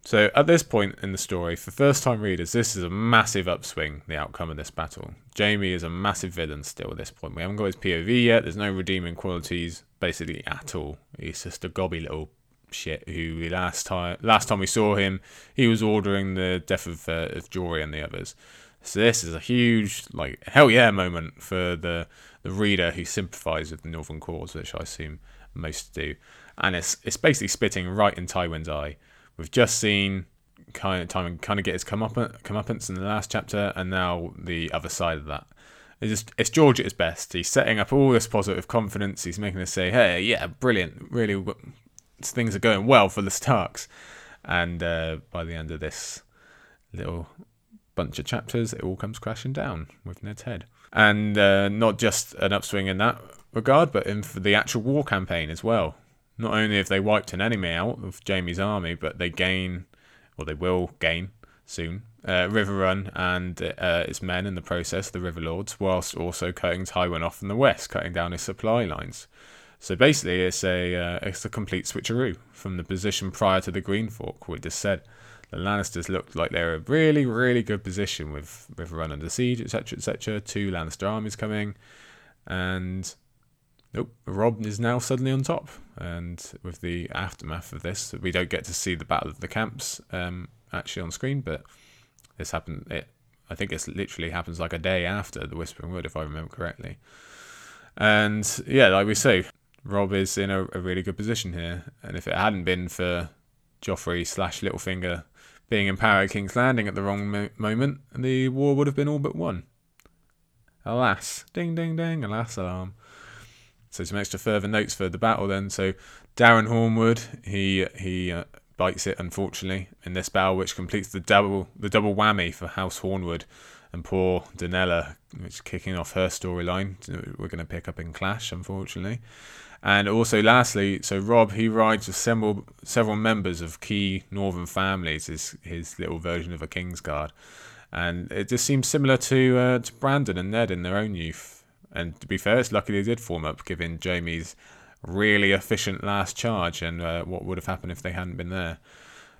So at this point in the story, for first time readers, this is a massive upswing, the outcome of this battle. Jaime is a massive villain still at this point. We haven't got his POV yet, there's no redeeming qualities basically at all. He's just a gobby little shit who last time last time we saw him, he was ordering the death of, uh, of Jory and the others. So this is a huge like hell yeah moment for the the reader who sympathises with the Northern cause, which I assume most do. And it's it's basically spitting right in Tywin's eye. We've just seen kind of Tywin kind of get his come up comeuppance in the last chapter, and now the other side of that. It's just it's George at his best. He's setting up all this positive confidence. He's making us say, "Hey, yeah, brilliant, really, things are going well for the Starks." And uh, by the end of this little bunch of chapters, it all comes crashing down with Ned's head. And uh, not just an upswing in that regard, but in the actual war campaign as well. Not only have they wiped an enemy out of Jaime's army, but they gain, or they will gain soon, uh, Riverrun and uh, its men in the process, the River Lords, whilst also cutting Tywin off from the west, cutting down his supply lines. So basically, it's a uh, it's a complete switcheroo from the position prior to the Green Fork. We just said the Lannisters looked like they're a really, really good position with Riverrun under siege, etc., etc. Two Lannister armies coming, and nope, Robb is now suddenly on top. And with the aftermath of this, we don't get to see the Battle of the Camps um, actually on screen, but this happened. It, I think it literally happens like a day after the Whispering Wood, if I remember correctly. And yeah, like we say, Robb is in a, a really good position here. And if it hadn't been for Joffrey slash Littlefinger being in power at King's Landing at the wrong mo- moment, the war would have been all but won. Alas, ding ding ding, alas alarm. So some extra further notes for the battle then. So Daryn Hornwood, he he uh, bites it unfortunately in this battle, which completes the double the double whammy for House Hornwood and poor Donella, which is kicking off her storyline. We're going to pick up in Clash, unfortunately. And also, lastly, so Robb he rides with several several members of key northern families. His his little version of a Kingsguard, and it just seems similar to uh, to Brandon and Ned in their own youth. And to be fair, it's lucky they did form up, given Jaime's really efficient last charge and uh, what would have happened if they hadn't been there.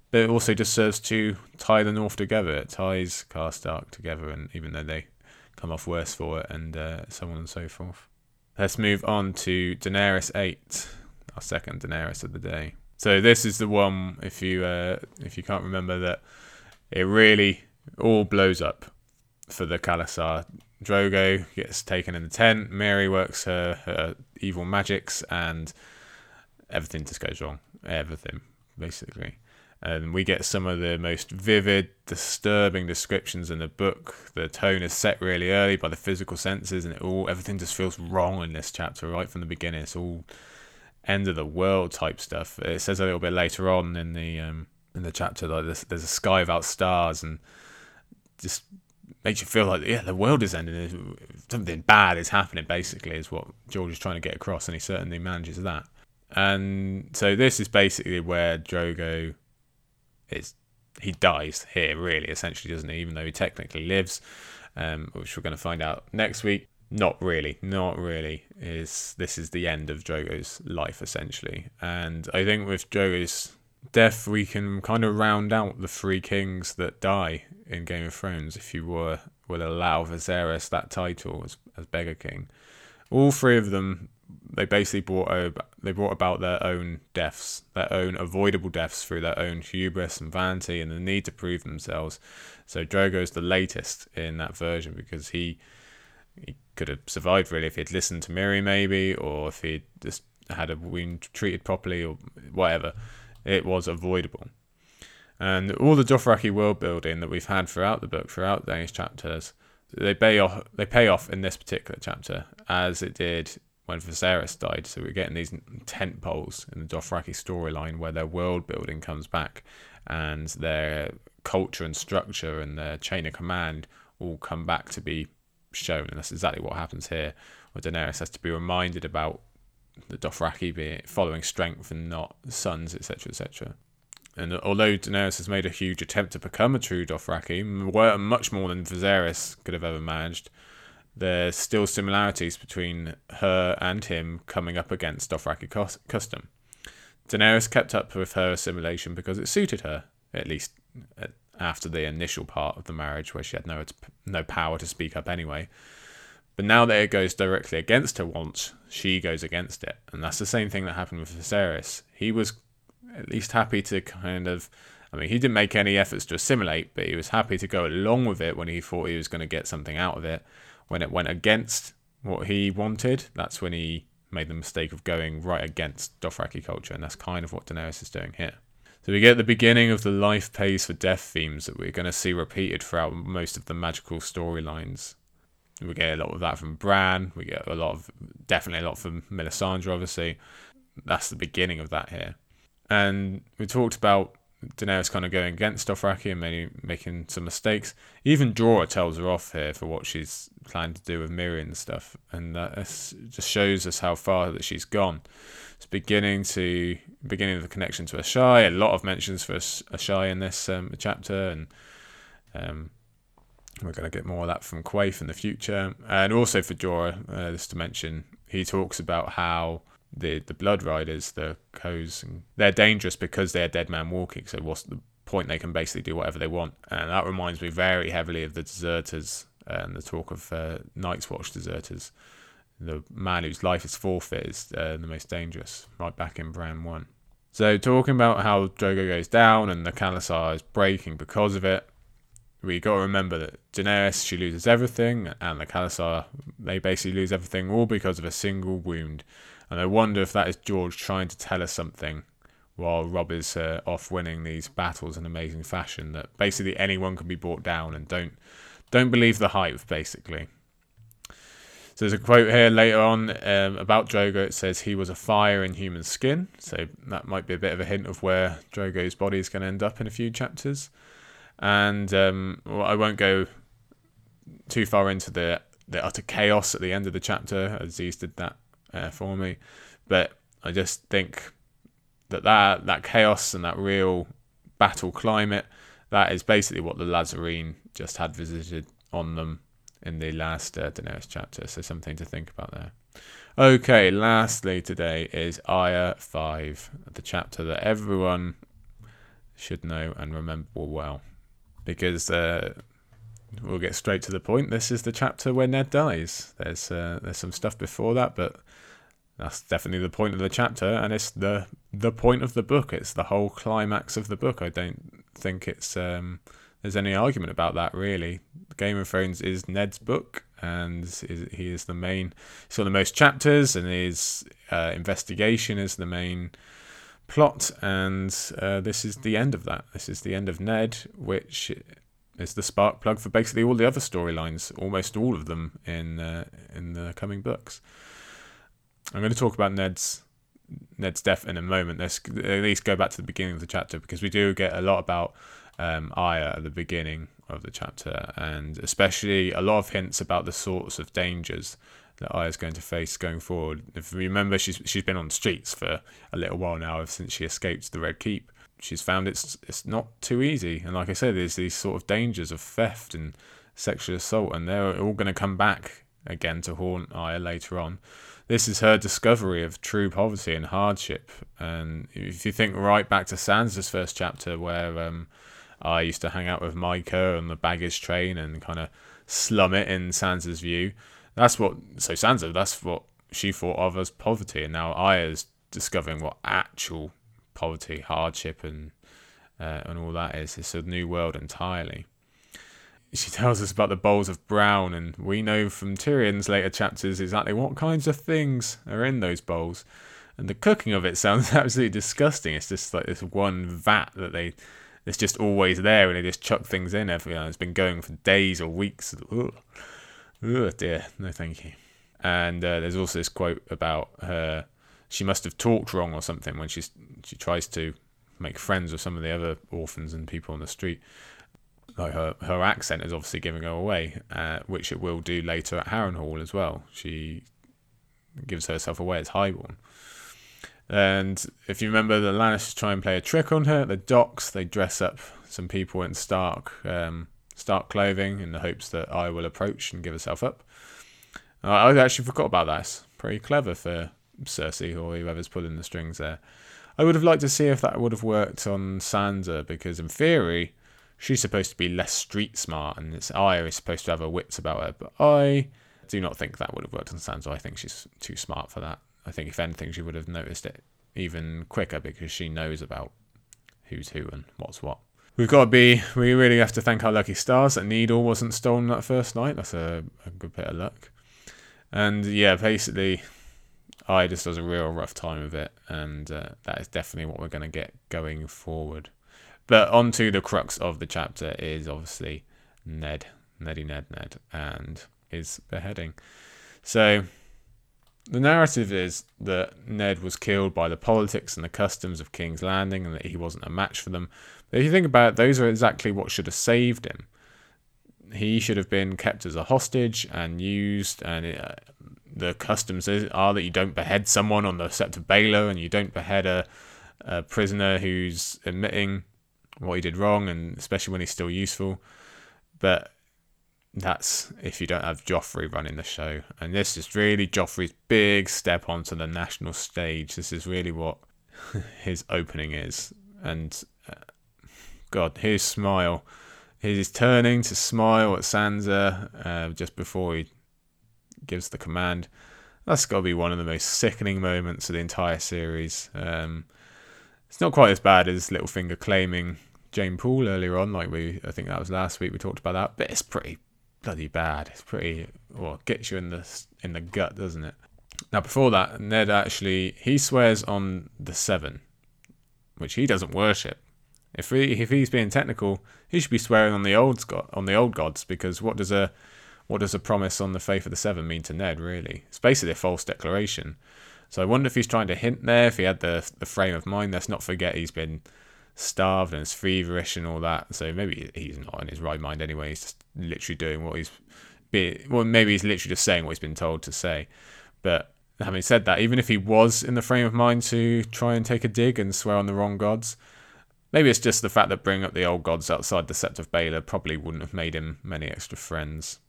But it also just serves to tie the North together. It ties Karstark together, and even though they come off worse for it, and uh, so on and so forth. Let's move on to Daenerys 8, our second Daenerys of the day. So this is the one if you uh, if you can't remember that it really all blows up for the Khalasar. Drogo gets taken in the tent. Mirri works her, her evil magics, and everything just goes wrong. Everything, basically and we get some of the most vivid, disturbing descriptions in the book. The tone is set really early by the physical senses, and it all everything just feels wrong in this chapter right from the beginning. It's all end of the world type stuff. It says a little bit later on in the um, in the chapter like there's, there's a sky without stars, and just makes you feel like yeah the world is ending. Something bad is happening. Basically, is what George is trying to get across, and he certainly manages that. And so this is basically where Drogo is. He dies here, really, essentially, doesn't he? Even though he technically lives, um, which we're going to find out next week. Not really, not really. Is this is the end of Drogo's life essentially, and I think with Drogo's death, we can kind of round out the three kings that die in Game of Thrones. If you were will allow Viserys that title as as Beggar King, all three of them they basically brought over, they brought about their own deaths, their own avoidable deaths through their own hubris and vanity and the need to prove themselves. So Drogo's the latest in that version because he he could have survived really if he'd listened to Mirri maybe or if he'd just had a wound treated properly or whatever. It was avoidable. And all the Dothraki world building that we've had throughout the book, throughout these chapters, they pay off. They pay off in this particular chapter, as it did when Viserys died. So we're getting these tent poles in the Dothraki storyline where their world building comes back and their culture and structure and their chain of command all come back to be shown. And that's exactly what happens here, where Daenerys has to be reminded about the Dothraki being following strength and not sons, etc., etc. And although Daenerys has made a huge attempt to become a true Dothraki, much more than Viserys could have ever managed, there's still similarities between her and him coming up against Dothraki custom. Daenerys kept up with her assimilation because it suited her. at least uh, after the initial part of the marriage where she had no no power to speak up anyway. But now that it goes directly against her wants, she goes against it, and that's the same thing that happened with Viserys. He was at least happy to kind of. I mean, he didn't make any efforts to assimilate, but he was happy to go along with it when he thought he was going to get something out of it. When it went against what he wanted, that's when he made the mistake of going right against Dothraki culture, and that's kind of what Daenerys is doing here. So we get the beginning of the life pays for death themes that we're going to see repeated throughout most of the magical storylines. We get a lot of that from Bran. We get a lot of, definitely a lot from Melisandre, obviously. That's the beginning of that here. And we talked about Daenerys kind of going against Dothraki and maybe making some mistakes. Even Jorah tells her off here for what she's planning to do with Miriel and stuff, and that just shows us how far that she's gone. It's beginning to beginning of the connection to Asshai. A lot of mentions for Asshai in this um, chapter, and um, we're going to get more of that from Quaithe in the future, and also for Jorah. Uh, just to mention, he talks about how the the blood riders, the Khos, they're dangerous because they're dead man walking. So what's the point? They can basically do whatever they want, and that reminds me very heavily of the deserters and the talk of uh, Night's Watch deserters. The man whose life is forfeit is uh, the most dangerous, right back in Bran One. So talking about how Drogo goes down and the khalasar is breaking because of it, we got to remember that Daenerys she loses everything, and the khalasar they basically lose everything all because of a single wound. And I wonder if that is George trying to tell us something while Robb is uh, off winning these battles in amazing fashion. That basically anyone can be brought down, and don't don't believe the hype. Basically, so there's a quote here later on um, about Drogo. It says he was a fire in human skin. So that might be a bit of a hint of where Drogo's body is going to end up in a few chapters. And um, well, I won't go too far into the the utter chaos at the end of the chapter. Aziz did that uh, for me. But I just think that, that that chaos and that real battle climate that is basically what the Lhazareen just had visited on them in the last uh, Daenerys chapter. So something to think about there. Okay, lastly today is Arya 5, the chapter that everyone should know and remember well. Because uh, we'll get straight to the point. This is the chapter where Ned dies. There's uh, there's some stuff before that, but that's definitely the point of the chapter, and it's the the point of the book. It's the whole climax of the book. I don't think it's um, there's any argument about that really. Game of Thrones is Ned's book, and he is the main. Got the most chapters, and his uh, investigation is the main plot, and uh, this is the end of that. This is the end of Ned, which is the spark plug for basically all the other storylines, almost all of them in uh, in the coming books. I'm going to talk about Ned's Ned's death in a moment. Let's at least go back to the beginning of the chapter because we do get a lot about um, Arya at the beginning of the chapter, and especially a lot of hints about the sorts of dangers that Arya's going to face going forward. If you remember, she's she's been on the streets for a little while now since she escaped the Red Keep. She's found it's it's not too easy, and like I said, there's these sort of dangers of theft and sexual assault, and they're all going to come back again to haunt Arya later on this is her discovery of true poverty and hardship. And if you think right back to Sansa's first chapter, where um, I used to hang out with Mycah on the baggage train and kind of slum it in Sansa's view, that's what. So Sansa, that's what she thought of as poverty, and now Arya's discovering what actual poverty, hardship, and uh, and all that is. It's a new world entirely she tells us about the bowls of brown, and we know from Tyrion's later chapters exactly what kinds of things are in those bowls. And the cooking of it [LAUGHS] sounds absolutely disgusting. It's just like this one vat that they, it's just always there, and they just chuck things in. Every, you know, it's been going for days or weeks. Ugh. Ugh, dear, no thank you. And uh, there's also this quote about her. She must have talked wrong or something when she's she tries to make friends with some of the other orphans and people on the street like her her accent is obviously giving her away, uh, which it will do later at Harrenhal as well. She gives herself away as Highborn. And if you remember, the Lannisters try and play a trick on her. The docks they dress up some people in stark um, stark clothing in the hopes that Arya will approach and give herself up. I actually forgot about that. It's pretty clever for Cersei or whoever's pulling the strings there. I would have liked to see if that would have worked on Sansa because in theory she's supposed to be less street smart and it's Arya is supposed to have her wits about her. But I do not think that would have worked on Sansa. I think she's too smart for that. I think if anything she would have noticed it even quicker because she knows about who's who and what's what. We've got to be, we really have to thank our lucky stars that Needle wasn't stolen that first night. That's a, a good bit of luck. And yeah, basically, Arya just does a real rough time of it, and uh, that is definitely what we're going to get going forward. But on to the crux of the chapter is obviously Ned, Neddy Ned Ned, and his beheading. So the narrative is that Ned was killed by the politics and the customs of King's Landing and that he wasn't a match for them. But if you think about it, those are exactly what should have saved him. He should have been kept as a hostage and used, and uh, the customs are that you don't behead someone on the Sept of Baelor and you don't behead a, a prisoner who's admitting what he did wrong, and especially when he's still useful. But that's if you don't have Joffrey running the show. And this is really Joffrey's big step onto the national stage. This is really what [LAUGHS] his opening is. And uh, God, his smile. He's turning to smile at Sansa uh, just before he gives the command. That's got to be one of the most sickening moments of the entire series. Um, it's not quite as bad as Littlefinger claiming Jeyne Poole earlier on, like we I think that was last week we talked about that, but it's pretty bloody bad. It's pretty well gets you in the in the gut, doesn't it? Now before that, Ned actually he swears on the seven, which he doesn't worship. If he if he's being technical, he should be swearing on the old on the old gods because what does a what does a promise on the faith of the seven mean to Ned really? It's basically a false declaration. So I wonder if he's trying to hint there, if he had the the frame of mind. Let's not forget he's been starved and is feverish and all that. So maybe he's not in his right mind anyway. He's just literally doing what he's be well, maybe he's literally just saying what he's been told to say. But having said that, even if he was in the frame of mind to try and take a dig and swear on the wrong gods, maybe it's just the fact that bringing up the old gods outside the Sept of Baelor probably wouldn't have made him many extra friends.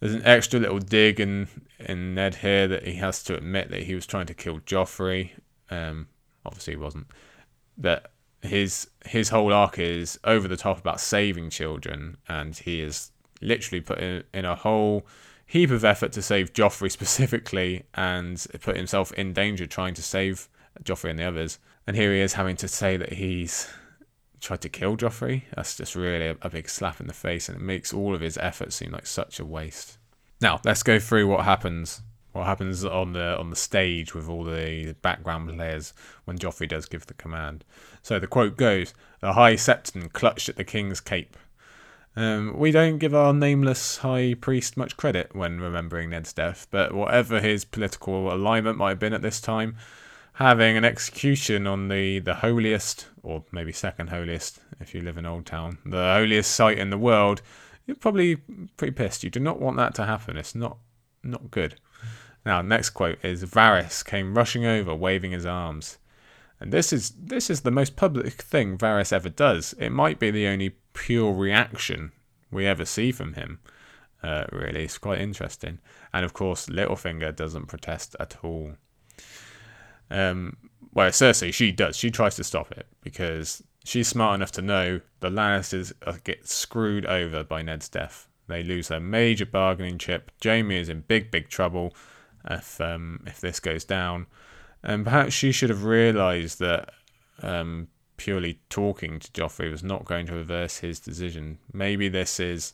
There's an extra little dig in in Ned here that he has to admit that he was trying to kill Joffrey. Um, obviously he wasn't, but his his whole arc is over the top about saving children, and he is literally put in, in a whole heap of effort to save Joffrey [LAUGHS] specifically, and put himself in danger trying to save Joffrey and the others. And here he is having to say that he's tried to kill Joffrey. That's just really a, a big slap in the face, and it makes all of his efforts seem like such a waste. Now let's go through what happens what happens on the on the stage with all the background players when Joffrey does give the command. So the quote goes: "The High Septon clutched at the king's cape." Um, we don't give our nameless high priest much credit when remembering Ned's death, but whatever his political alignment might have been at this time, having an execution on the, the holiest, or maybe second holiest if you live in Oldtown, the holiest site in the world, you're probably pretty pissed. You do not want that to happen. It's not not good. Now, next quote is Varys came rushing over, waving his arms. And this is this is the most public thing Varys ever does. It might be the only pure reaction we ever see from him. Uh, really, it's quite interesting. And of course, Littlefinger doesn't protest at all. Um, well, Cersei, she does. She tries to stop it because she's smart enough to know the Lannisters get screwed over by Ned's death. They lose their major bargaining chip. Jaime is in big, big trouble if um, if this goes down. And perhaps she should have realised that um, purely talking to Joffrey was not going to reverse his decision. Maybe this is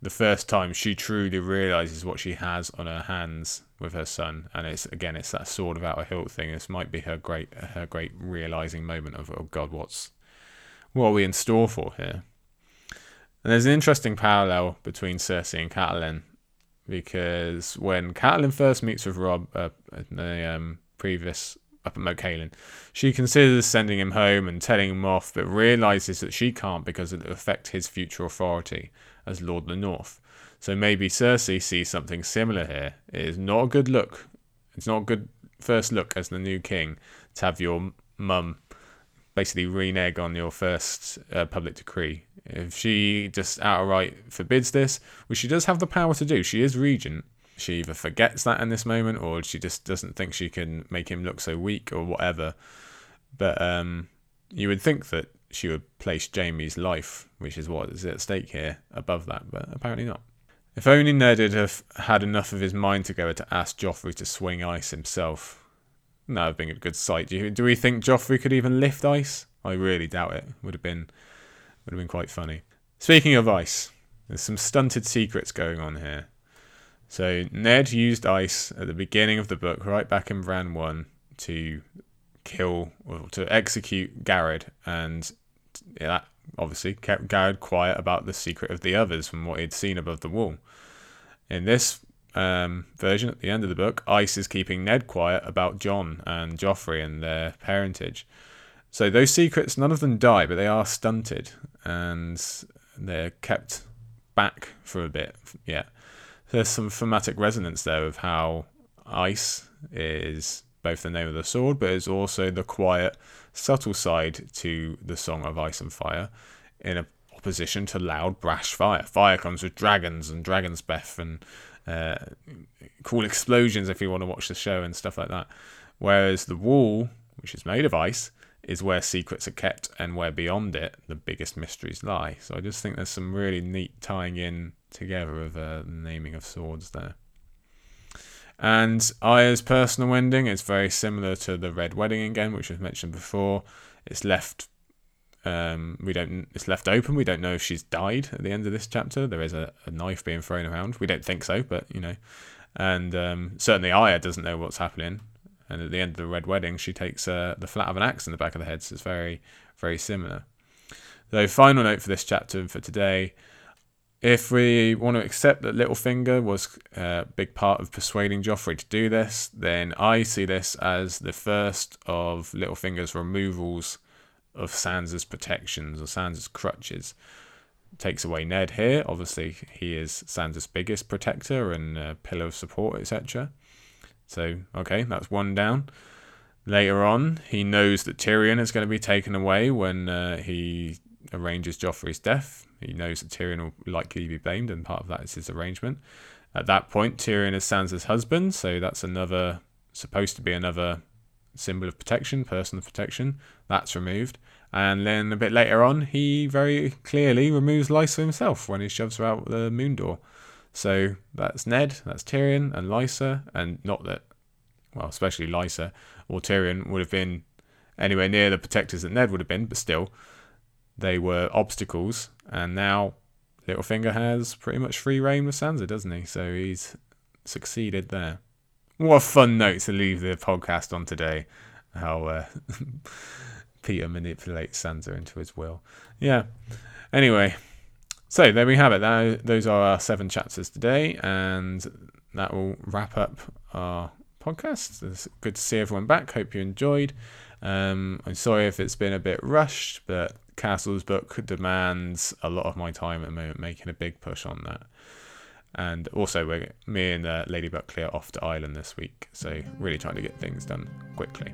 the first time she truly realizes what she has on her hands with her son, and it's again it's that sword without a hilt thing. This might be her great her great realizing moment of oh God, what's what are we in store for here? And there's an interesting parallel between Cersei and Catelyn because when Catelyn first meets with Robb uh, the um, previous up at Moat Cailin, she considers sending him home and telling him off, but realizes that she can't because it will affect his future authority as Lord of the North. So maybe Cersei sees something similar here. It is not a good look. It's not a good first look as the new king to have your mum basically renege on your first uh, public decree if she just outright forbids this, which she does have the power to do, she is regent. She either forgets that in this moment or she just doesn't think she can make him look so weak or whatever. But um, you would think that she would place Jaime's life, which is what is at stake here, above that, but apparently not. If only Ned had had enough of his mind to go to ask Joffrey to swing ice himself. Would have been a good sight. Do, do we think Joffrey could even lift ice? I really doubt it. Would have been would have been quite funny. Speaking of ice, there's some stunted secrets going on here. So Ned used ice at the beginning of the book, right back in Bran One, to kill or to execute Gared, and that obviously kept Gared quiet about the secret of the others from what he'd seen above the wall. In this um, version, at the end of the book, Ice is keeping Ned quiet about Jon and Joffrey and their parentage. So those secrets, none of them die, but they are stunted and they're kept back for a bit. Yeah, there's some thematic resonance there of how Ice is both the name of the sword, but is also the quiet, subtle side to the Song of Ice and Fire, in opposition to loud, brash fire. Fire comes with dragons and dragon's breath and uh, cool explosions if you want to watch the show and stuff like that. Whereas the wall, which is made of ice, is where secrets are kept and where beyond it the biggest mysteries lie. So I just think there's some really neat tying in together of uh, the naming of swords there. And Arya's personal ending is very similar to the Red Wedding again, which was mentioned before. It's left um, we don't. It's left open. We don't know if she's died at the end of this chapter. There is a, a knife being thrown around. We don't think so, but you know, and um, certainly Arya doesn't know what's happening. And at the end of the Red Wedding, she takes uh, the flat of an axe in the back of the head. So it's very, very similar. The final note for this chapter and for today if we want to accept that Littlefinger was a big part of persuading Joffrey to do this, then I see this as the first of Littlefinger's removals of Sansa's protections or Sansa's crutches. Takes away Ned here. Obviously, he is Sansa's biggest protector and uh, pillar of support, etc. So, okay, that's one down. Later on, he knows that Tyrion is going to be taken away when uh, he arranges Joffrey's death. He knows that Tyrion will likely be blamed, and part of that is his arrangement. At that point, Tyrion is Sansa's husband, so that's another supposed to be another symbol of protection, personal protection. That's removed. And then a bit later on, he very clearly removes Lysa himself when he shoves her out the moon door. So that's Ned, that's Tyrion, and Lysa, and not that, well, especially Lysa or Tyrion would have been anywhere near the protectors that Ned would have been, but still, they were obstacles, and now Littlefinger has pretty much free reign with Sansa, doesn't he? So he's succeeded there. What a fun note to leave the podcast on today. How uh, [LAUGHS] Petyr manipulates Sansa into his will. Yeah. Anyway, so there we have it. That, those are our seven chapters today, and that will wrap up our podcast. It's good to see everyone back. Hope you enjoyed. Um, I'm sorry if it's been a bit rushed, but Castle's book demands a lot of my time at the moment, making a big push on that. And also, we're, me and uh, Lady Buckley are off to Ireland this week, so really trying to get things done quickly.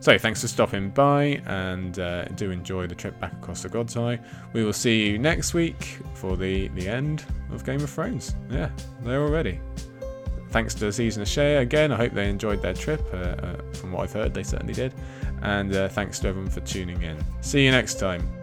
So, thanks for stopping by, and uh, do enjoy the trip back across the God's Eye. We will see you next week for the, the end of Game of Thrones. Yeah, there already. Thanks to the Season of Share again. I hope they enjoyed their trip. Uh, uh, from what I've heard, they certainly did. And uh, thanks to everyone for tuning in. See you next time.